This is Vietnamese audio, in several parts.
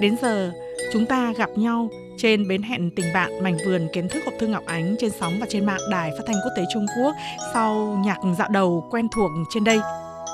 lại đến giờ chúng ta gặp nhau trên bến hẹn tình bạn mảnh vườn kiến thức hộp thư Ngọc Ánh trên sóng và trên mạng Đài Phát thanh Quốc tế Trung Quốc sau nhạc dạo đầu quen thuộc trên đây.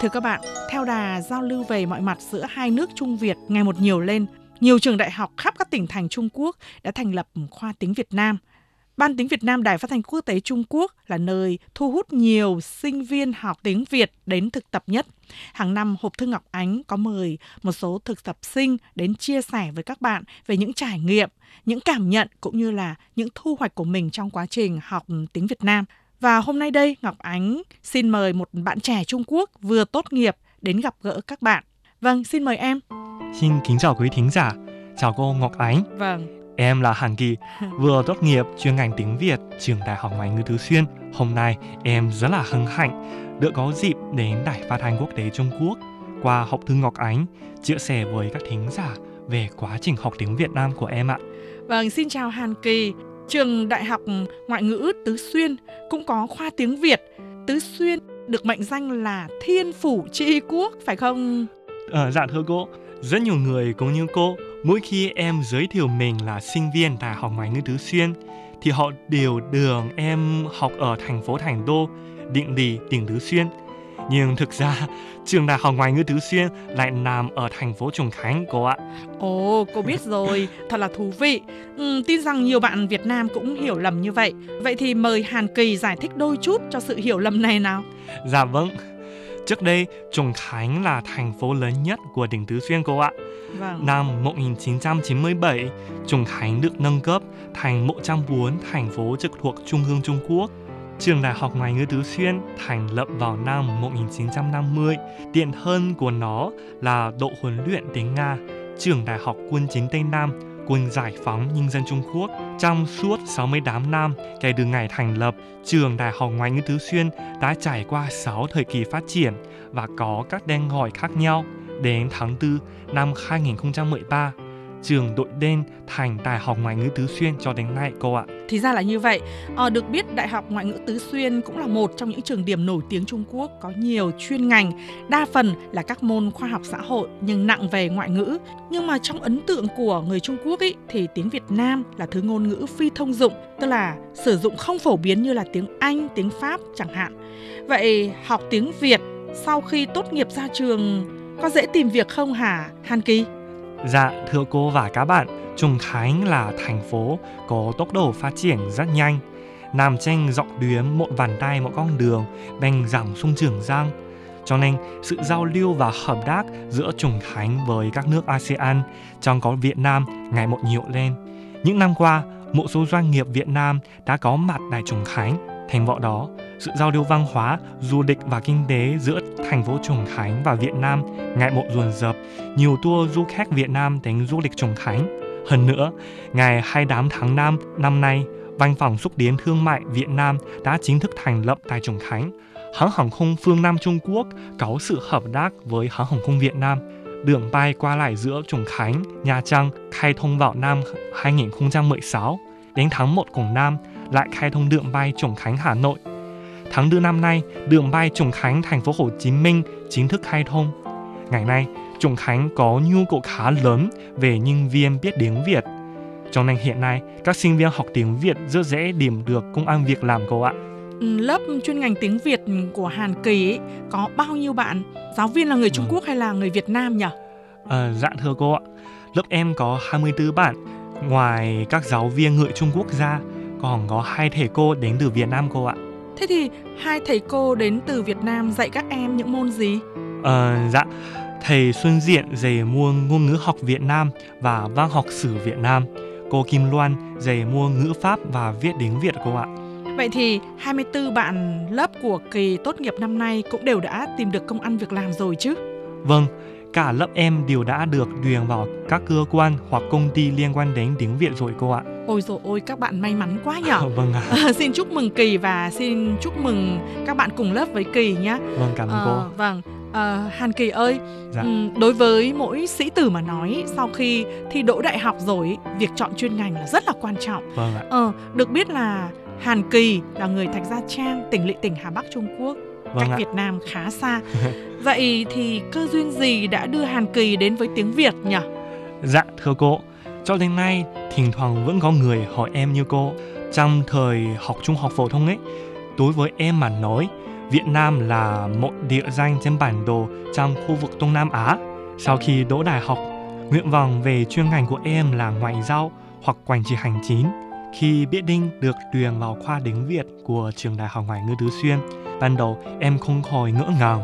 Thưa các bạn, theo đà giao lưu về mọi mặt giữa hai nước Trung Việt ngày một nhiều lên, nhiều trường đại học khắp các tỉnh thành Trung Quốc đã thành lập khoa tiếng Việt Nam – Ban tiếng Việt Nam Đài Phát thanh Quốc tế Trung Quốc là nơi thu hút nhiều sinh viên học tiếng Việt đến thực tập nhất. Hàng năm, Hộp Thư Ngọc Ánh có mời một số thực tập sinh đến chia sẻ với các bạn về những trải nghiệm, những cảm nhận cũng như là những thu hoạch của mình trong quá trình học tiếng Việt Nam. Và hôm nay đây, Ngọc Ánh xin mời một bạn trẻ Trung Quốc vừa tốt nghiệp đến gặp gỡ các bạn. Vâng, xin mời em. Xin kính chào quý thính giả. Chào cô Ngọc Ánh. Vâng, Em là Hàn Kỳ, vừa tốt nghiệp chuyên ngành tiếng Việt trường Đại học Ngoại ngữ Tứ Xuyên. Hôm nay em rất là hân hạnh được có dịp đến Đài Phát thanh Quốc tế Trung Quốc qua học thư Ngọc Ánh chia sẻ với các thính giả về quá trình học tiếng Việt Nam của em ạ. Vâng, xin chào Hàn Kỳ. Trường Đại học Ngoại ngữ Tứ Xuyên cũng có khoa tiếng Việt. Tứ Xuyên được mệnh danh là Thiên Phủ Tri Quốc, phải không? À, dạ thưa cô, rất nhiều người cũng như cô Mỗi khi em giới thiệu mình là sinh viên Đại học Ngoại ngữ Tứ Xuyên thì họ đều đường em học ở thành phố Thành Đô, định lý tỉnh Tứ Xuyên. Nhưng thực ra trường Đại học Ngoại ngữ Tứ Xuyên lại nằm ở thành phố Trùng Khánh cô ạ. Ồ, cô biết rồi, thật là thú vị. Ừ, tin rằng nhiều bạn Việt Nam cũng hiểu lầm như vậy. Vậy thì mời Hàn Kỳ giải thích đôi chút cho sự hiểu lầm này nào. Dạ vâng. Trước đây, Trùng Khánh là thành phố lớn nhất của tỉnh Tứ Xuyên cô ạ. Vâng. Năm 1997, Trùng Khánh được nâng cấp thành một trong bốn thành phố trực thuộc Trung ương Trung Quốc. Trường Đại học Ngoại ngữ Tứ Xuyên thành lập vào năm 1950. Tiện hơn của nó là độ huấn luyện tiếng Nga. Trường Đại học Quân chính Tây Nam, Quân Giải phóng Nhân dân Trung Quốc. Trong suốt 68 năm kể từ ngày thành lập, Trường Đại học Ngoại ngữ Tứ Xuyên đã trải qua 6 thời kỳ phát triển và có các tên gọi khác nhau. Đến tháng 4 năm 2013, trường đội đen thành Đại học Ngoại ngữ Tứ Xuyên cho đến nay cô ạ. Thì ra là như vậy. À, được biết Đại học Ngoại ngữ Tứ Xuyên cũng là một trong những trường điểm nổi tiếng Trung Quốc có nhiều chuyên ngành, đa phần là các môn khoa học xã hội nhưng nặng về ngoại ngữ. Nhưng mà trong ấn tượng của người Trung Quốc ý, thì tiếng Việt Nam là thứ ngôn ngữ phi thông dụng, tức là sử dụng không phổ biến như là tiếng Anh, tiếng Pháp chẳng hạn. Vậy học tiếng Việt sau khi tốt nghiệp ra trường có dễ tìm việc không hả Hàn Kỳ? Dạ, thưa cô và các bạn, Trùng Khánh là thành phố có tốc độ phát triển rất nhanh. Nằm trên dọc tuyến một bàn tay một con đường bên dòng sông Trường Giang. Cho nên, sự giao lưu và hợp tác giữa Trùng Khánh với các nước ASEAN, trong có Việt Nam, ngày một nhiều lên. Những năm qua, một số doanh nghiệp Việt Nam đã có mặt tại Trùng Khánh. Thành vợ đó, sự giao lưu văn hóa, du lịch và kinh tế giữa thành phố Trùng Khánh và Việt Nam ngày một dồn dập. Nhiều tour du khách Việt Nam đến du lịch Trùng Khánh. Hơn nữa, ngày 28 tháng 5 năm nay, Văn phòng xúc tiến thương mại Việt Nam đã chính thức thành lập tại Trùng Khánh. Hãng hàng không phương Nam Trung Quốc có sự hợp tác với hãng hàng không Việt Nam. Đường bay qua lại giữa Trùng Khánh, Nha Trang khai thông vào năm 2016. Đến tháng 1 cùng năm, lại khai thông đường bay Trùng Khánh Hà Nội Tháng 4 năm nay, đường bay Trùng Khánh thành phố Hồ Chí Minh chính thức khai thông. Ngày nay, Trùng Khánh có nhu cầu khá lớn về nhân viên biết tiếng Việt. Cho nên hiện nay, các sinh viên học tiếng Việt rất dễ tìm được công ăn việc làm cô ạ. Ừ, lớp chuyên ngành tiếng Việt của Hàn Kỳ ấy, có bao nhiêu bạn? Giáo viên là người Trung vâng. Quốc hay là người Việt Nam nhỉ? À, dạ thưa cô ạ, lớp em có 24 bạn. Ngoài các giáo viên người Trung Quốc ra, còn có hai thầy cô đến từ Việt Nam cô ạ. Thế thì hai thầy cô đến từ Việt Nam dạy các em những môn gì? Ờ, dạ, thầy Xuân Diện dạy môn ngôn ngữ học Việt Nam và văn học sử Việt Nam. Cô Kim Loan dạy môn ngữ Pháp và viết tiếng Việt cô ạ. Vậy thì 24 bạn lớp của kỳ tốt nghiệp năm nay cũng đều đã tìm được công ăn việc làm rồi chứ? Vâng, cả lớp em đều đã được tuyển vào các cơ quan hoặc công ty liên quan đến tiếng Việt rồi cô ạ. Ôi rồi ôi các bạn may mắn quá nhở. vâng ạ. À, xin chúc mừng Kỳ và xin chúc mừng các bạn cùng lớp với Kỳ nhé. Vâng cảm ơn à, cô. Vâng. À, Hàn Kỳ ơi, dạ. đối với mỗi sĩ tử mà nói sau khi thi đỗ đại học rồi, việc chọn chuyên ngành là rất là quan trọng. Vâng ạ. Ờ, được biết là Hàn Kỳ là người Thạch Gia Trang, tỉnh lỵ tỉnh Hà Bắc Trung Quốc Vâng cách ạ. Việt Nam khá xa. Vậy thì cơ duyên gì đã đưa Hàn Kỳ đến với tiếng Việt nhỉ? Dạ thưa cô, cho đến nay thỉnh thoảng vẫn có người hỏi em như cô. Trong thời học trung học phổ thông ấy, đối với em mà nói, Việt Nam là một địa danh trên bản đồ trong khu vực Đông Nam Á. Sau khi đỗ đại học, nguyện vọng về chuyên ngành của em là ngoại giao hoặc quản trị hành chính. Khi biết đinh được tuyển vào khoa tiếng Việt của trường Đại học Ngoại ngữ Tứ Xuyên, ban đầu em không khỏi ngỡ ngàng.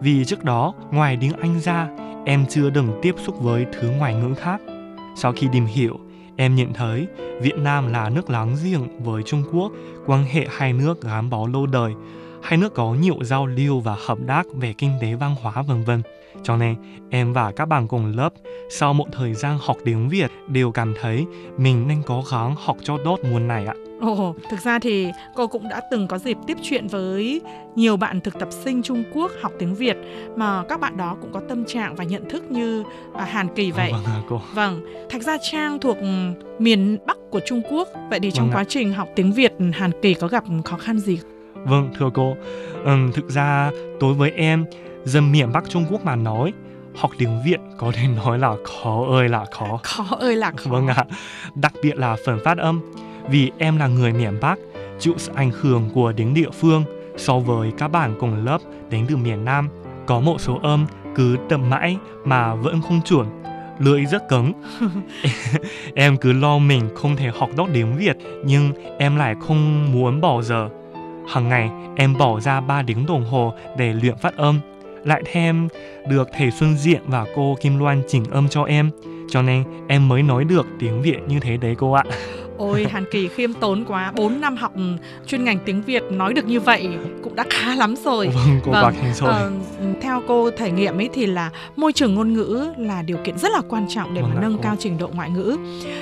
Vì trước đó, ngoài tiếng Anh ra, em chưa từng tiếp xúc với thứ ngoại ngữ khác. Sau khi tìm hiểu, em nhận thấy Việt Nam là nước láng giềng với Trung Quốc, quan hệ hai nước gắn bó lâu đời. Hai nước có nhiều giao lưu và hợp tác về kinh tế văn hóa vân vân. Cho nên, em và các bạn cùng lớp sau một thời gian học tiếng Việt đều cảm thấy mình nên cố gắng học cho tốt môn này ạ. Ồ, thực ra thì cô cũng đã từng có dịp tiếp chuyện với nhiều bạn thực tập sinh Trung Quốc học tiếng Việt mà các bạn đó cũng có tâm trạng và nhận thức như à, Hàn Kỳ vậy. Vâng ạ cô. Vâng, Thạch Gia Trang thuộc miền Bắc của Trung Quốc. Vậy thì trong Vâng quá trình học tiếng Việt, Hàn Kỳ có gặp khó khăn gì? Vâng, thưa cô, ừm, thực ra đối với em, dân miền Bắc Trung Quốc mà nói, học tiếng Việt có thể nói là khó ơi là khó. Khó ơi là khó. Vâng ạ, đặc biệt là phần phát âm. Vì em là người miền Bắc, chịu sự ảnh hưởng của tiếng địa phương so với các bạn cùng lớp đến từ miền Nam. Có một số âm cứ tập mãi mà vẫn không chuẩn, lưỡi rất cứng. em cứ lo mình không thể học tốt tiếng Việt, nhưng em lại không muốn bỏ giờ. Hàng ngày em bỏ ra 3 tiếng đồng hồ để luyện phát âm. Lại thêm được thầy Xuân Diện và cô Kim Loan chỉnh âm cho em. Cho nên em mới nói được tiếng Việt như thế đấy cô ạ. Ôi Hàn Kỳ khiêm tốn quá 4 năm học chuyên ngành tiếng Việt nói được như vậy cũng đã khá lắm rồi Vâng, cô Vâng, khen rồi. Ờ, theo cô thể nghiệm ấy thì là môi trường ngôn ngữ là điều kiện rất là quan trọng để Vâng mà nâng cô. cao trình độ ngoại ngữ.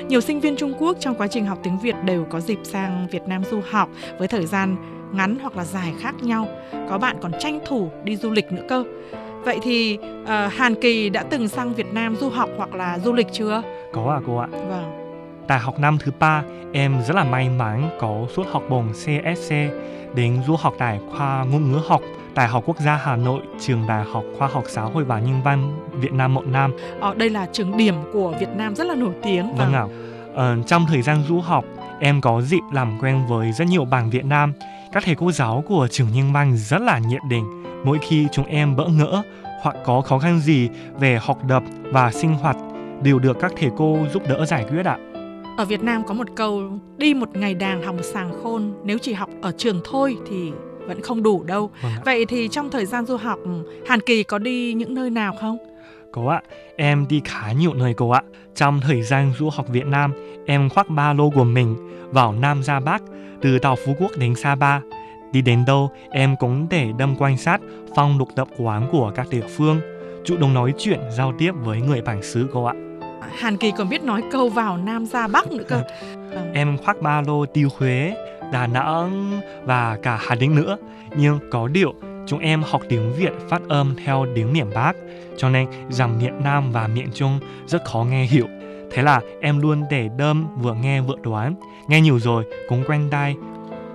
Nhiều sinh viên Trung Quốc trong quá trình học tiếng Việt đều có dịp sang Việt Nam du học với thời gian ngắn hoặc là dài khác nhau. Có bạn còn tranh thủ đi du lịch nữa cơ. Vậy thì ờ, Hàn Kỳ đã từng sang Việt Nam du học hoặc là du lịch chưa? Có à cô ạ. Vâng. Đại học năm thứ ba, em rất là may mắn có suất học bổng CSC đến du học tại khoa ngôn ngữ học Đại học Quốc gia Hà Nội, trường Đại học Khoa học Xã hội và Nhân văn Việt Nam một năm. Ờ, đây là trường điểm của Việt Nam rất là nổi tiếng. Vâng ạ. Ờ, trong thời gian du học, em có dịp làm quen với rất nhiều bạn Việt Nam. Các thầy cô giáo của trường Nhân văn rất là nhiệt tình. Mỗi khi chúng em bỡ ngỡ hoặc có khó khăn gì về học tập và sinh hoạt đều được các thầy cô giúp đỡ giải quyết ạ. Ở Việt Nam có một câu đi một ngày đàng học một sàng khôn, nếu chỉ học ở trường thôi thì vẫn không đủ đâu. Vâng. Vậy thì trong thời gian du học, Hàn Kỳ có đi những nơi nào không? Có ạ, em đi khá nhiều nơi cô ạ. Trong thời gian du học Việt Nam, em khoác ba lô của mình vào Nam ra Bắc, từ đảo Phú Quốc đến Sapa. Đi đến đâu, em cũng để đâm quan sát phong tục tập quán của các địa phương, chủ động nói chuyện, giao tiếp với người bản xứ cô ạ. Hàn Kỳ còn biết nói câu vào Nam ra Bắc nữa cơ. Em khoác ba lô đi Huế, Đà Nẵng và cả Hà Tĩnh nữa. Nhưng có điều, chúng em học tiếng Việt phát âm theo tiếng miền Bắc, cho nên rằng miền Nam và miền Trung rất khó nghe hiểu. Thế là em luôn để đâm vừa nghe vừa đoán, nghe nhiều rồi cũng quen tai.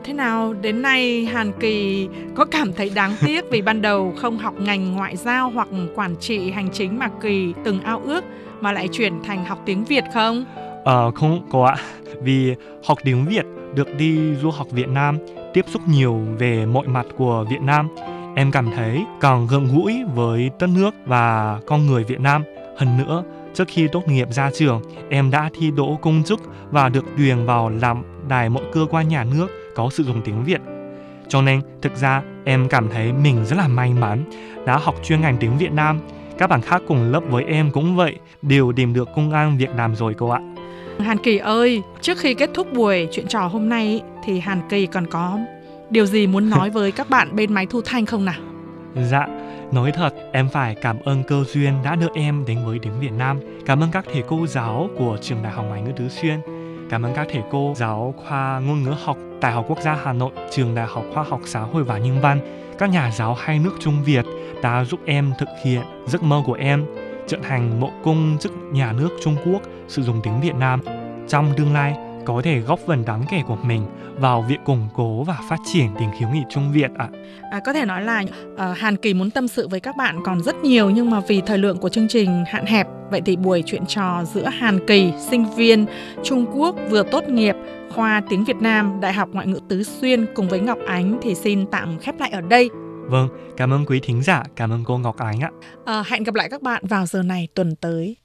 Thế nào đến nay Hàn Kỳ có cảm thấy đáng tiếc vì ban đầu không học ngành ngoại giao hoặc quản trị hành chính mà Kỳ từng ao ước mà lại chuyển thành học tiếng Việt không? Ờ không có ạ, vì học tiếng Việt được đi du học Việt Nam, tiếp xúc nhiều về mọi mặt của Việt Nam. Em cảm thấy càng gần gũi với đất nước và con người Việt Nam. Hơn nữa, trước khi tốt nghiệp ra trường, em đã thi đỗ công chức và được tuyển vào làm đại một cơ quan nhà nước có sử dụng tiếng Việt. Cho nên, thực ra em cảm thấy mình rất là may mắn đã học chuyên ngành tiếng Việt Nam. Các bạn khác cùng lớp với em cũng vậy, đều tìm được công an việc làm rồi cô ạ. Hàn Kỳ ơi, trước khi kết thúc buổi chuyện trò hôm nay thì Hàn Kỳ còn có điều gì muốn nói với các bạn bên máy thu thanh không nào? Dạ, nói thật, em phải cảm ơn cơ duyên đã đưa em đến với tiếng Việt Nam. Cảm ơn các thầy cô giáo của trường Đại học Ngoại ngữ Tứ Xuyên. Cảm ơn các thầy cô giáo khoa ngôn ngữ học Đại học Quốc gia Hà Nội, trường Đại học Khoa học Xã hội và Nhân văn. Các nhà giáo hai nước Trung Việt đã giúp em thực hiện giấc mơ của em, trở thành mộ công chức nhà nước Trung Quốc sử dụng tiếng Việt Nam. Trong tương lai, có thể góp phần đáng kể của mình vào việc củng cố và phát triển tình hữu nghị Trung Việt ạ. À, có thể nói là uh, Hàn Kỳ muốn tâm sự với các bạn còn rất nhiều nhưng mà vì thời lượng của chương trình hạn hẹp, vậy thì buổi chuyện trò giữa Hàn Kỳ, sinh viên Trung Quốc vừa tốt nghiệp khoa tiếng Việt Nam, Đại học Ngoại ngữ Tứ Xuyên cùng với Ngọc Ánh thì xin tạm khép lại ở đây. Vâng, cảm ơn quý thính giả, cảm ơn cô Ngọc Ánh ạ. À, hẹn gặp lại các bạn vào giờ này tuần tới.